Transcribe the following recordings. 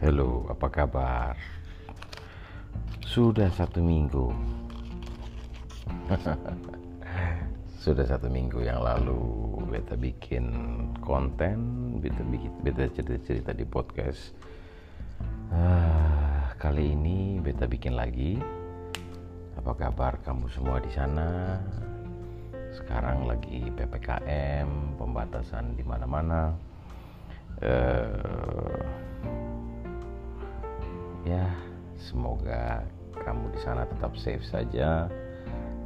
Halo, apa kabar? Sudah satu minggu. Sudah satu minggu yang lalu beta bikin konten, beta bikin beta cerita-cerita di podcast. Ah, kali ini beta bikin lagi. Apa kabar kamu semua di sana? Sekarang lagi PPKM, pembatasan di mana-mana. Uh, ya semoga kamu di sana tetap safe saja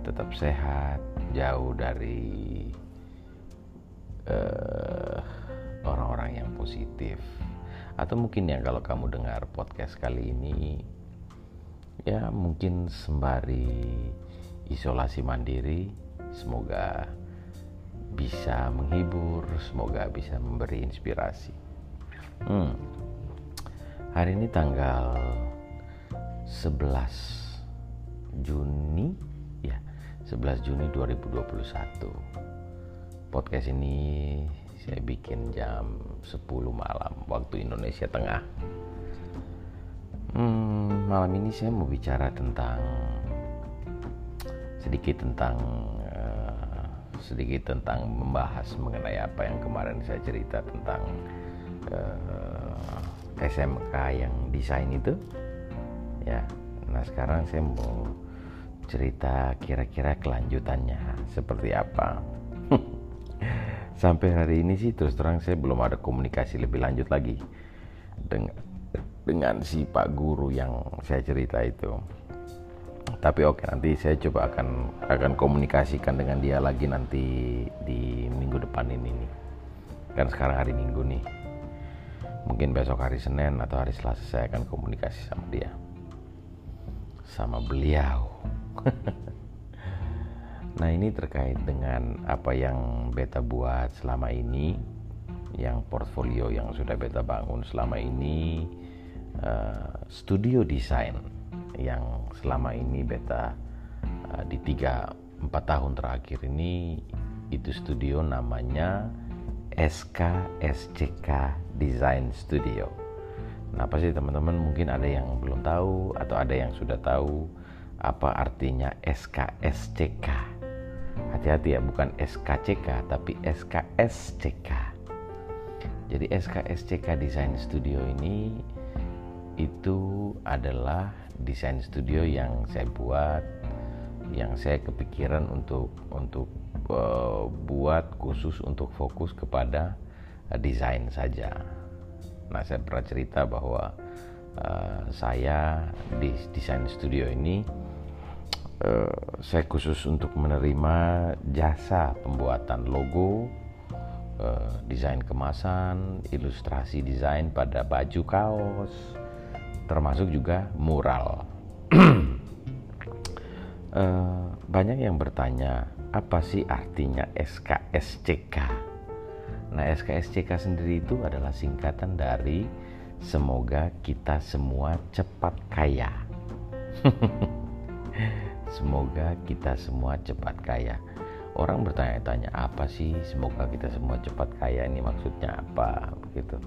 tetap sehat jauh dari uh, orang-orang yang positif. Atau mungkin ya kalau kamu dengar podcast kali ini ya mungkin sembari isolasi mandiri semoga bisa menghibur semoga bisa memberi inspirasi. Hmm Hari ini tanggal 11 Juni ya, 11 Juni 2021. Podcast ini saya bikin jam 10 malam waktu Indonesia Tengah. Hmm, malam ini saya mau bicara tentang sedikit tentang uh, sedikit tentang membahas mengenai apa yang kemarin saya cerita tentang uh, SMK yang desain itu ya. Nah sekarang saya mau cerita kira-kira kelanjutannya seperti apa. Sampai hari ini sih terus terang saya belum ada komunikasi lebih lanjut lagi dengan dengan si Pak Guru yang saya cerita itu. Tapi oke nanti saya coba akan akan komunikasikan dengan dia lagi nanti di minggu depan ini nih. Kan sekarang hari Minggu nih mungkin besok hari Senin atau hari Selasa saya akan komunikasi sama dia. Sama beliau. Nah ini terkait dengan apa yang beta buat selama ini yang portfolio yang sudah beta bangun selama ini uh, studio desain yang selama ini beta uh, di tiga empat tahun terakhir ini itu studio namanya SKSCK Design Studio. Kenapa sih teman-teman mungkin ada yang belum tahu atau ada yang sudah tahu apa artinya SKSCK. Hati-hati ya bukan SKCK tapi SKSCK. Jadi SKSCK Design Studio ini itu adalah desain studio yang saya buat yang saya kepikiran untuk untuk uh, buat khusus untuk fokus kepada uh, desain saja. Nah, saya pernah cerita bahwa uh, saya di desain studio ini uh, saya khusus untuk menerima jasa pembuatan logo, uh, desain kemasan, ilustrasi desain pada baju kaos, termasuk juga mural. uh, banyak yang bertanya apa sih artinya SKSCK? Nah, SKSCK sendiri itu adalah singkatan dari semoga kita semua cepat kaya. semoga kita semua cepat kaya. Orang bertanya-tanya apa sih semoga kita semua cepat kaya ini maksudnya apa begitu.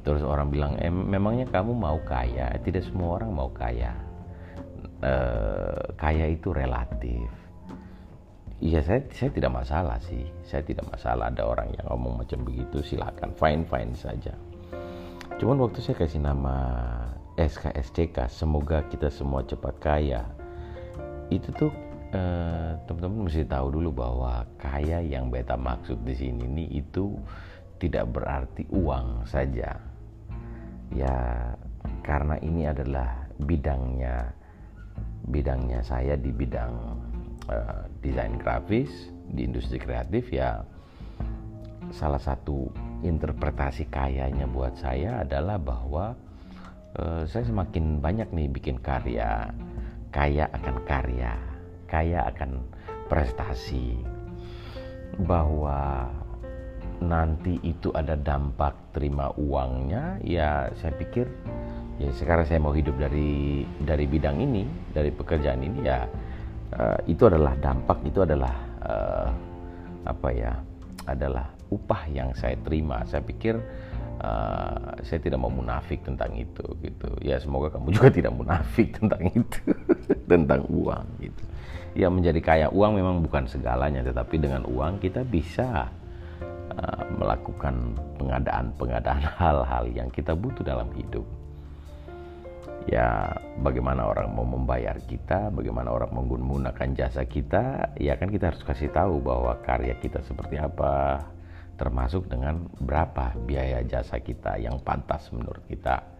Terus orang bilang, eh, memangnya kamu mau kaya? Tidak semua orang mau kaya. E, kaya itu relatif Iya saya saya tidak masalah sih. Saya tidak masalah ada orang yang ngomong macam begitu silakan fine fine saja. Cuman waktu saya kasih nama SKSCK semoga kita semua cepat kaya. Itu tuh eh, teman-teman mesti tahu dulu bahwa kaya yang beta maksud di sini nih itu tidak berarti uang saja. Ya karena ini adalah bidangnya bidangnya saya di bidang uh, desain grafis di industri kreatif ya salah satu interpretasi kayanya buat saya adalah bahwa uh, saya semakin banyak nih bikin karya. Kaya akan karya kaya akan prestasi. Bahwa nanti itu ada dampak terima uangnya ya saya pikir ya sekarang saya mau hidup dari dari bidang ini dari pekerjaan ini ya uh, itu adalah dampak itu adalah uh, apa ya adalah upah yang saya terima. Saya pikir uh, saya tidak mau munafik tentang itu gitu. Ya semoga kamu juga tidak munafik tentang itu tentang uang gitu. Ya menjadi kaya uang memang bukan segalanya tetapi dengan uang kita bisa uh, melakukan pengadaan-pengadaan hal-hal yang kita butuh dalam hidup ya bagaimana orang mau membayar kita, bagaimana orang menggunakan jasa kita, ya kan kita harus kasih tahu bahwa karya kita seperti apa, termasuk dengan berapa biaya jasa kita yang pantas menurut kita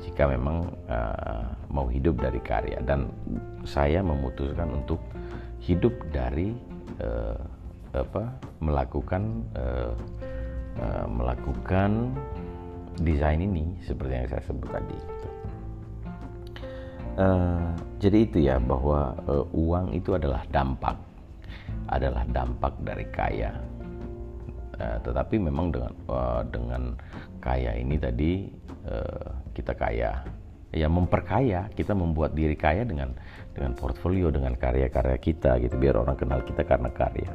jika memang uh, mau hidup dari karya dan saya memutuskan untuk hidup dari uh, apa melakukan uh, uh, melakukan desain ini seperti yang saya sebut tadi. Uh, jadi itu ya bahwa uh, uang itu adalah dampak, adalah dampak dari kaya. Uh, tetapi memang dengan uh, dengan kaya ini tadi uh, kita kaya, ya memperkaya, kita membuat diri kaya dengan dengan portfolio, dengan karya-karya kita gitu, biar orang kenal kita karena karya.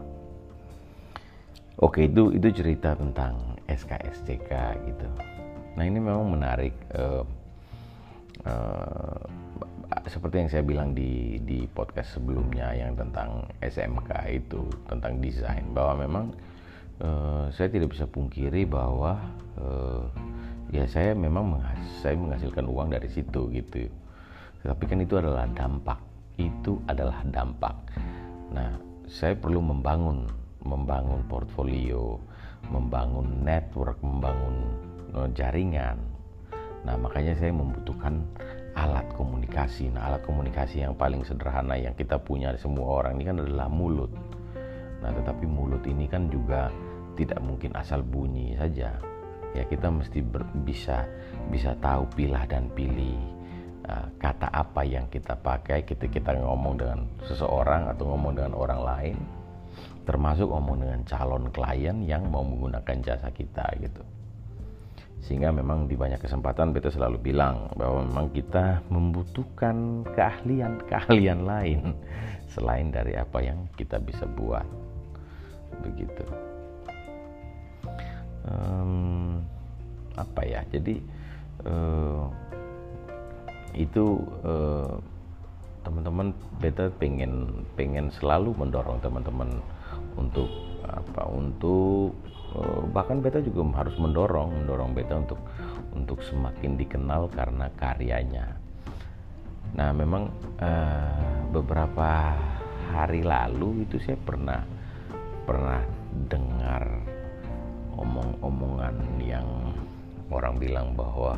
Oke itu itu cerita tentang SKSCK gitu. Nah ini memang menarik. Uh, seperti yang saya bilang di di podcast sebelumnya yang tentang SMK itu tentang desain bahwa memang uh, saya tidak bisa pungkiri bahwa uh, ya saya memang menghas saya menghasilkan uang dari situ gitu. Tapi kan itu adalah dampak. Itu adalah dampak. Nah saya perlu membangun membangun portfolio membangun network membangun uh, jaringan. Nah makanya saya membutuhkan alat komunikasi. Nah, alat komunikasi yang paling sederhana yang kita punya semua orang ini kan adalah mulut. Nah, tetapi mulut ini kan juga tidak mungkin asal bunyi saja. Ya, kita mesti ber, bisa bisa tahu pilah dan pilih uh, kata apa yang kita pakai ketika kita ngomong dengan seseorang atau ngomong dengan orang lain, termasuk ngomong dengan calon klien yang mau menggunakan jasa kita gitu sehingga memang di banyak kesempatan beta selalu bilang bahwa memang kita membutuhkan keahlian-keahlian lain selain dari apa yang kita bisa buat. Begitu. Um, apa ya? Jadi uh, itu uh, teman-teman beta pengen pengen selalu mendorong teman-teman untuk apa untuk bahkan beta juga harus mendorong mendorong beta untuk untuk semakin dikenal karena karyanya. Nah memang uh, beberapa hari lalu itu saya pernah pernah dengar omong-omongan yang orang bilang bahwa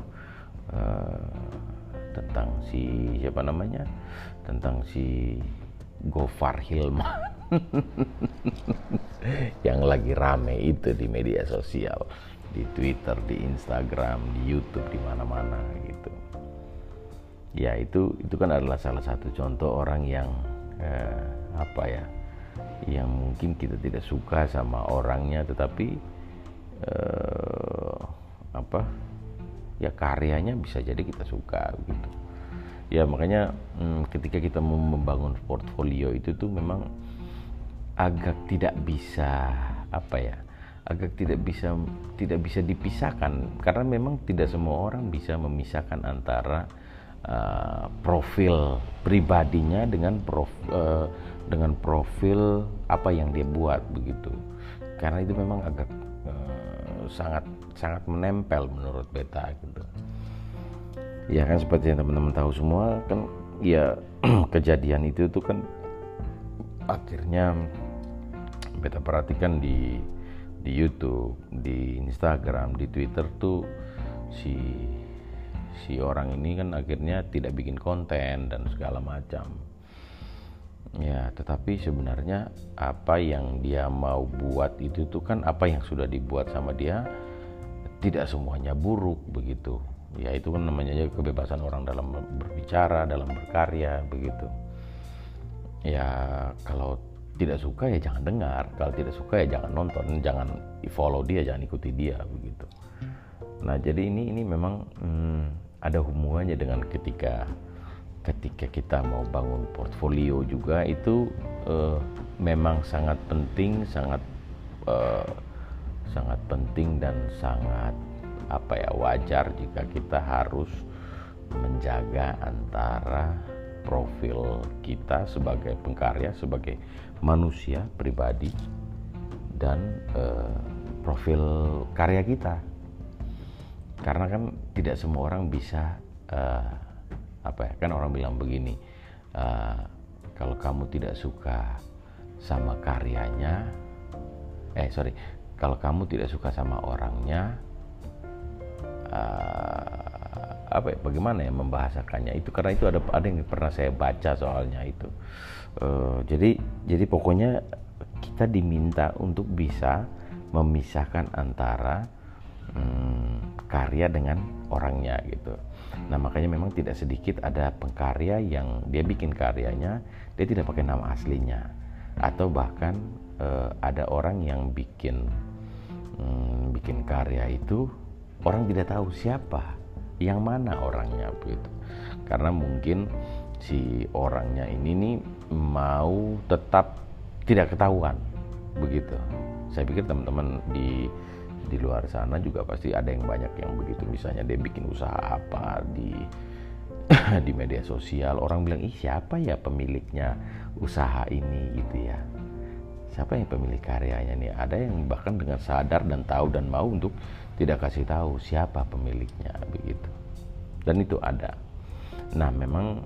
uh, tentang si siapa namanya? Tentang si Gofar Hilman yang lagi rame itu di media sosial di Twitter, di Instagram, di YouTube, di mana-mana gitu. Ya itu itu kan adalah salah satu contoh orang yang eh, apa ya, yang mungkin kita tidak suka sama orangnya, tetapi eh, apa ya karyanya bisa jadi kita suka gitu. Ya makanya hmm, ketika kita membangun portfolio itu tuh memang agak tidak bisa apa ya agak tidak bisa tidak bisa dipisahkan. Karena memang tidak semua orang bisa memisahkan antara uh, profil pribadinya dengan prof, uh, dengan profil apa yang dia buat begitu. Karena itu memang agak uh, sangat sangat menempel menurut beta gitu. Ya kan seperti yang teman-teman tahu semua kan ya kejadian itu tuh kan akhirnya beta perhatikan di di YouTube, di Instagram, di Twitter tuh si si orang ini kan akhirnya tidak bikin konten dan segala macam. Ya, tetapi sebenarnya apa yang dia mau buat itu tuh kan apa yang sudah dibuat sama dia tidak semuanya buruk begitu. Ya itu kan namanya kebebasan orang dalam berbicara, dalam berkarya begitu. Ya kalau tidak suka ya jangan dengar. Kalau tidak suka ya jangan nonton jangan follow dia jangan ikuti dia begitu. Nah jadi ini ini memang hmm, ada hubungannya dengan ketika ketika kita mau bangun portfolio juga itu uh, memang sangat penting sangat uh, sangat penting dan sangat apa ya wajar jika kita harus menjaga antara profil kita sebagai pengkarya sebagai manusia pribadi dan uh, profil karya kita. Karena kan tidak semua orang bisa uh, apa ya kan orang bilang begini uh, kalau kamu tidak suka sama karyanya eh sorry kalau kamu tidak suka sama orangnya uh, apa ya, bagaimana ya membahasakannya itu? Karena itu ada ada yang pernah saya baca soalnya itu. Uh, jadi jadi pokoknya kita diminta untuk bisa memisahkan antara hmm, karya dengan orangnya gitu. Nah makanya memang tidak sedikit ada pengkarya yang dia bikin karyanya dia tidak pakai nama aslinya. Atau bahkan uh, ada orang yang bikin hmm, bikin karya itu orang tidak tahu siapa yang mana orangnya begitu. Karena mungkin si orangnya ini nih mau tetap tidak ketahuan begitu. Saya pikir teman-teman di di luar sana juga pasti ada yang banyak yang begitu. Misalnya dia bikin usaha apa di di media sosial orang bilang ih siapa ya pemiliknya usaha ini? Gitu ya siapa yang pemilik karyanya nih? Ada yang bahkan dengan sadar dan tahu dan mau untuk tidak kasih tahu siapa pemiliknya begitu. Dan itu ada. Nah memang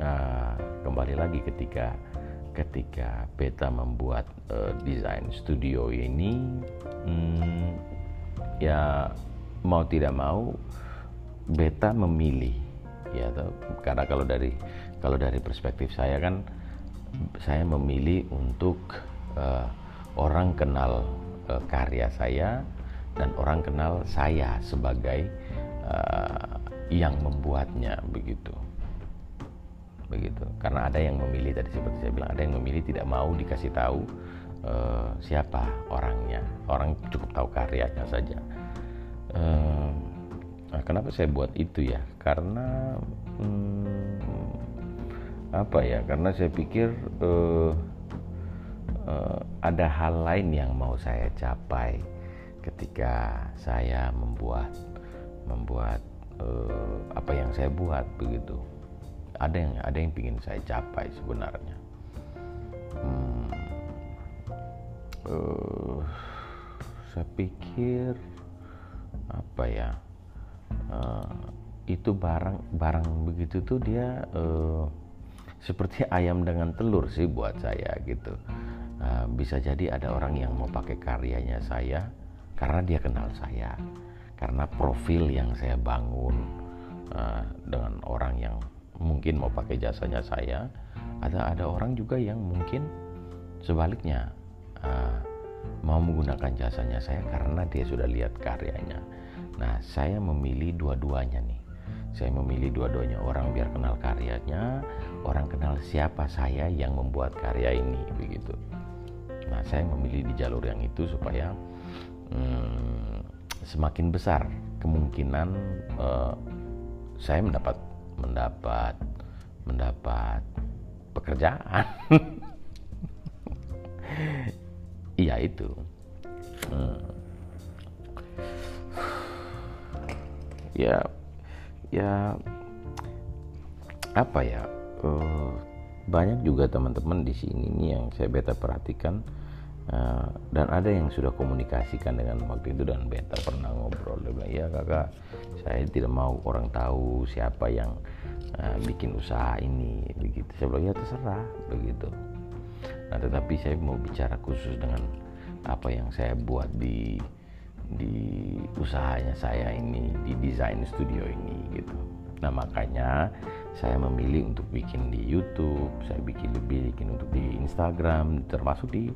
uh, kembali lagi ketika ketika beta membuat uh, desain studio ini hmm, ya mau tidak mau beta memilih ya karena kalau dari kalau dari perspektif saya kan saya memilih untuk uh, orang kenal uh, karya saya dan orang kenal saya sebagai uh, yang membuatnya begitu. Begitu. Karena ada yang memilih tadi seperti saya bilang ada yang memilih tidak mau dikasih tahu uh, siapa orangnya. Orang cukup tahu karyanya saja. Uh, nah, kenapa saya buat itu ya? Karena hmm, apa ya? Karena saya pikir uh, uh, ada hal lain yang mau saya capai ketika saya membuat membuat uh, apa yang saya buat begitu. Ada yang ada yang ingin saya capai sebenarnya. Hmm, uh, saya pikir apa ya uh, itu barang barang begitu tuh dia uh, seperti ayam dengan telur sih buat saya gitu uh, bisa jadi ada orang yang mau pakai karyanya saya karena dia kenal saya karena profil yang saya bangun uh, dengan orang yang mungkin mau pakai jasanya saya ada ada orang juga yang mungkin sebaliknya uh, mau menggunakan jasanya saya karena dia sudah lihat karyanya. Nah saya memilih dua-duanya nih. Saya memilih dua-duanya orang biar kenal karyanya orang kenal siapa saya yang membuat karya ini begitu nah saya memilih di jalur yang itu supaya hmm, semakin besar kemungkinan uh, saya mendapat mendapat mendapat pekerjaan iya itu hmm. ya ya apa ya uh, banyak juga teman-teman di sini nih yang saya beta perhatikan Uh, dan ada yang sudah komunikasikan dengan waktu itu dan beta pernah ngobrol. Dia bilang ya kakak saya tidak mau orang tahu siapa yang uh, bikin usaha ini begitu. Saya bilang ya terserah begitu. Nah tetapi saya mau bicara khusus dengan apa yang saya buat di di usahanya saya ini di desain studio ini gitu. Nah makanya saya memilih untuk bikin di YouTube saya bikin lebih bikin untuk di Instagram termasuk di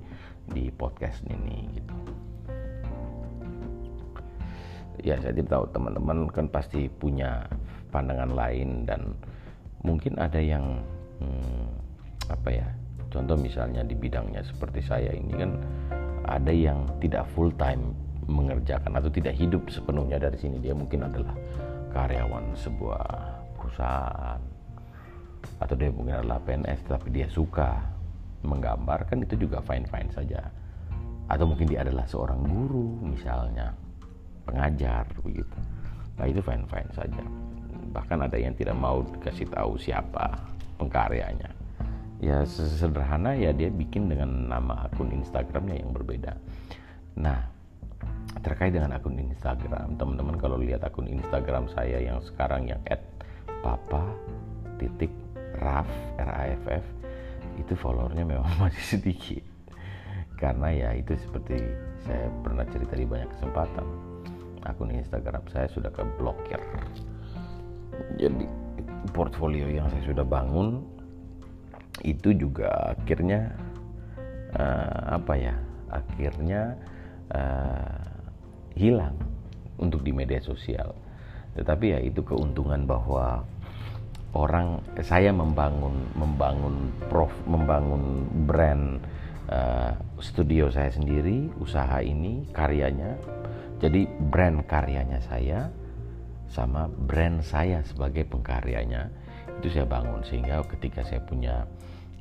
di podcast ini gitu. Ya saya tidak tahu teman-teman kan pasti punya pandangan lain dan mungkin ada yang hmm, apa ya contoh misalnya di bidangnya seperti saya ini kan ada yang tidak full time mengerjakan atau tidak hidup sepenuhnya dari sini. Dia mungkin adalah karyawan sebuah perusahaan. Atau dia mungkin adalah PNS tapi dia suka menggambar kan itu juga fine fine saja. Atau mungkin dia adalah seorang guru misalnya pengajar begitu. Nah itu fine fine saja. Bahkan ada yang tidak mau dikasih tahu siapa pengkaryanya. Ya sederhana ya dia bikin dengan nama akun Instagramnya yang berbeda. Nah terkait dengan akun Instagram teman-teman kalau lihat akun Instagram saya yang sekarang yang at papa titik raf raff itu followernya memang masih sedikit. Karena ya itu seperti saya pernah cerita di banyak kesempatan akun Instagram saya sudah ke blokir jadi portfolio yang saya sudah bangun itu juga akhirnya uh, apa ya akhirnya uh, hilang untuk di media sosial tetapi ya itu keuntungan bahwa orang saya membangun membangun prof membangun brand uh, studio saya sendiri usaha ini karyanya. Jadi brand karyanya saya sama brand saya sebagai pengkaryanya itu saya bangun. Sehingga ketika saya punya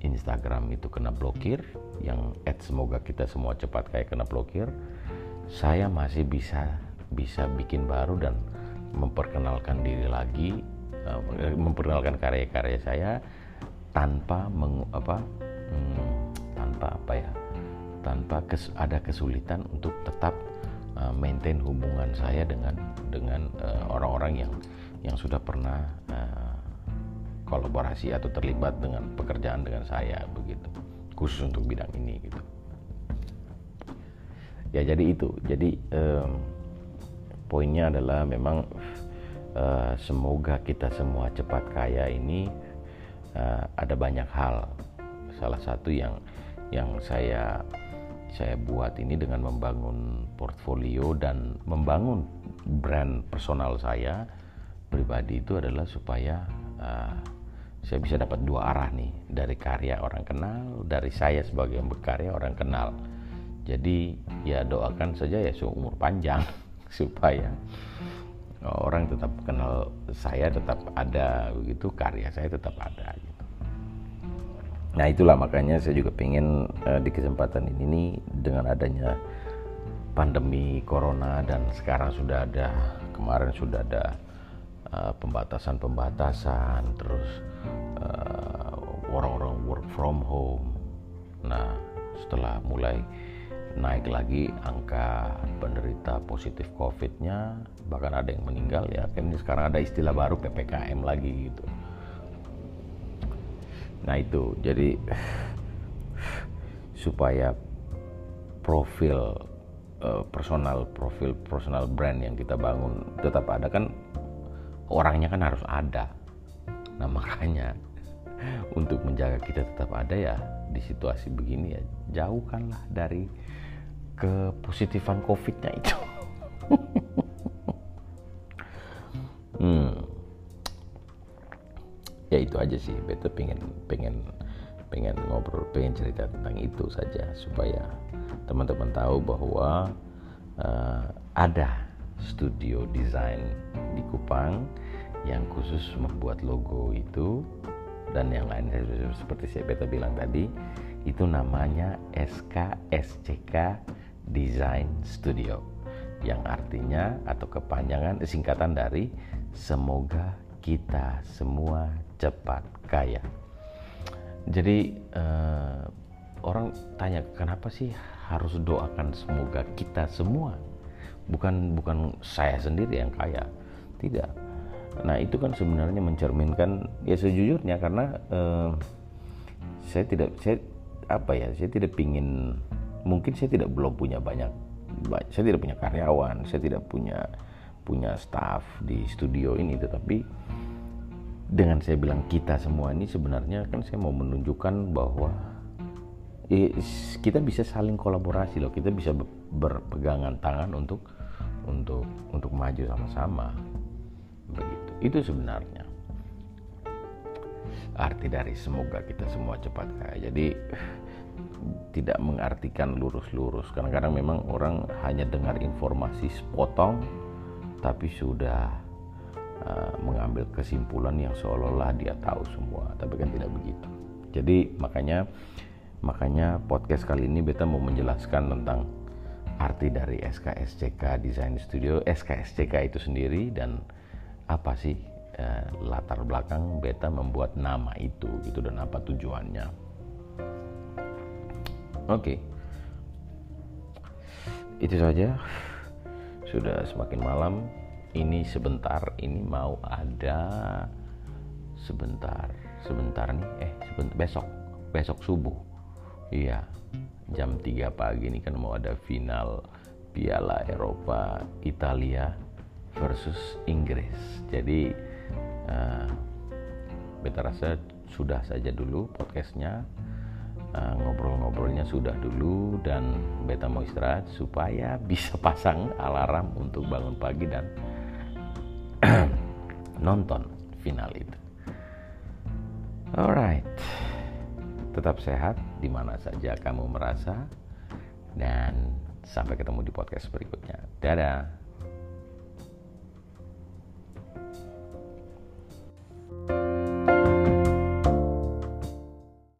Instagram itu kena blokir yang ad semoga kita semua cepat kayak kena blokir saya masih bisa bisa bikin baru dan memperkenalkan diri lagi uh, memperkenalkan karya-karya saya tanpa meng, apa hmm, tanpa apa ya tanpa kes, ada kesulitan untuk tetap uh, maintain hubungan saya dengan dengan uh, orang-orang yang yang sudah pernah uh, kolaborasi atau terlibat dengan pekerjaan dengan saya begitu khusus untuk bidang ini gitu. Ya jadi itu. Jadi um, poinnya adalah memang uh, semoga kita semua cepat kaya ini uh, ada banyak hal. Salah satu yang yang saya saya buat ini dengan membangun portfolio dan membangun brand personal saya pribadi itu adalah supaya uh, saya bisa dapat dua arah nih. Dari karya orang kenal dari saya sebagai yang berkarya orang kenal. Jadi ya doakan saja ya seumur panjang supaya orang tetap kenal saya tetap ada begitu karya saya tetap ada gitu. nah itulah makanya saya juga pengen uh, di kesempatan ini nih dengan adanya pandemi corona dan sekarang sudah ada kemarin sudah ada uh, pembatasan-pembatasan terus uh, orang-orang work from home nah setelah mulai naik lagi angka penderita positif COVID-nya, bahkan ada yang meninggal ya. Kan sekarang ada istilah baru PPKM lagi gitu. Nah itu jadi supaya profil uh, personal profil personal brand yang kita bangun tetap ada kan orangnya kan harus ada. Nah makanya untuk menjaga kita tetap ada ya di situasi begini ya jauhkanlah dari kepositifan COVID-nya itu. hmm. Ya itu aja sih, beta pengen pengen pengen ngobrol, pengen cerita tentang itu saja supaya teman-teman tahu bahwa uh, ada studio desain di Kupang yang khusus membuat logo itu dan yang lain seperti saya beta bilang tadi itu namanya SKSCK Design Studio yang artinya atau kepanjangan singkatan dari semoga kita semua cepat kaya. Jadi eh, orang tanya kenapa sih harus doakan semoga kita semua, bukan bukan saya sendiri yang kaya, tidak. Nah itu kan sebenarnya mencerminkan ya sejujurnya karena eh, saya tidak saya apa ya saya tidak pingin mungkin saya tidak belum punya banyak saya tidak punya karyawan saya tidak punya punya staff di studio ini. Tetapi dengan saya bilang kita semua ini sebenarnya kan saya mau menunjukkan bahwa kita bisa saling kolaborasi loh. Kita bisa berpegangan tangan untuk untuk untuk maju sama-sama. Begitu. Itu sebenarnya. Arti dari semoga kita semua cepat kaya. Jadi tidak mengartikan lurus-lurus. Kadang-kadang memang orang hanya dengar informasi sepotong, tapi sudah uh, mengambil kesimpulan yang seolah-olah dia tahu semua. Tapi kan tidak begitu. Jadi makanya makanya podcast kali ini beta mau menjelaskan tentang art, arti dari SKSCK Design Studio, SKSCK itu sendiri dan apa sih eh, latar belakang beta membuat nama itu gitu dan apa tujuannya. Oke. Okay. Itu saja. Sudah semakin malam. Ini sebentar ini mau ada sebentar sebentar nih eh sebentar besok besok subuh iya jam 3 pagi ini kan mau ada final Piala Eropa Italia versus Inggris. Jadi uh, beta rasa sudah saja dulu podcastnya uh, ngobrol-ngobrolnya sudah dulu dan beta mau istirahat supaya bisa pasang alarm untuk bangun pagi dan nonton final itu. Alright tetap sehat di mana saja kamu merasa dan sampai ketemu di podcast berikutnya. Dadah.